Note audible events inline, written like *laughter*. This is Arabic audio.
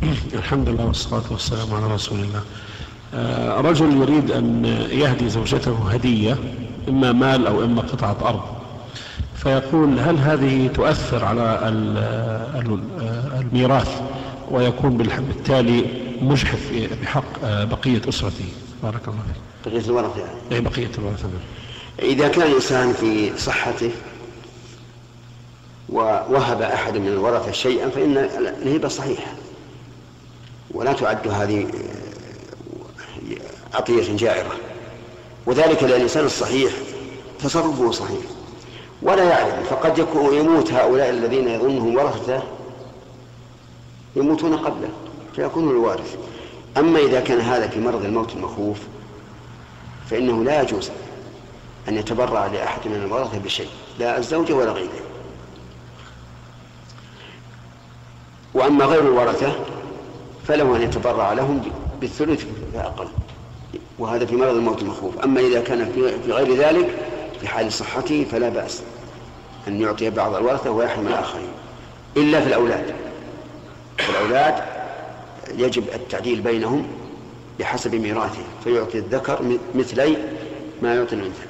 *clears throat* الحمد لله والصلاة والسلام على رسول الله. آه، رجل يريد أن يهدي زوجته هدية إما مال أو إما قطعة أرض. فيقول هل هذه تؤثر على الميراث؟ ويكون بالتالي مجحف بحق آه، بقية أسرته. بارك الله فيك. بقية الورثة يعني. أي بقية الورثة. إذا كان الإنسان في صحته ووهب أحد من الورثة شيئا فإن الهبة صحيحة. ولا تعد هذه عطية جائرة. وذلك لأن الإنسان الصحيح تصرفه صحيح. ولا يعلم فقد يكون يموت هؤلاء الذين يظنهم ورثته يموتون قبله فيكون الوارث. أما إذا كان هذا في مرض الموت المخوف فإنه لا يجوز أن يتبرع لأحد من الورثة بشيء لا الزوجة ولا غيره. وأما غير الورثة فله أن يتبرع لهم بالثلث فأقل وهذا في مرض الموت المخوف. أما إذا كان في غير ذلك في حال صحته فلا بأس أن يعطي بعض الورثة ويحرم الآخرين. إلا في الأولاد. في الأولاد يجب التعديل بينهم بحسب ميراثه فيعطي الذكر مثلي ما يعطي الأنثى.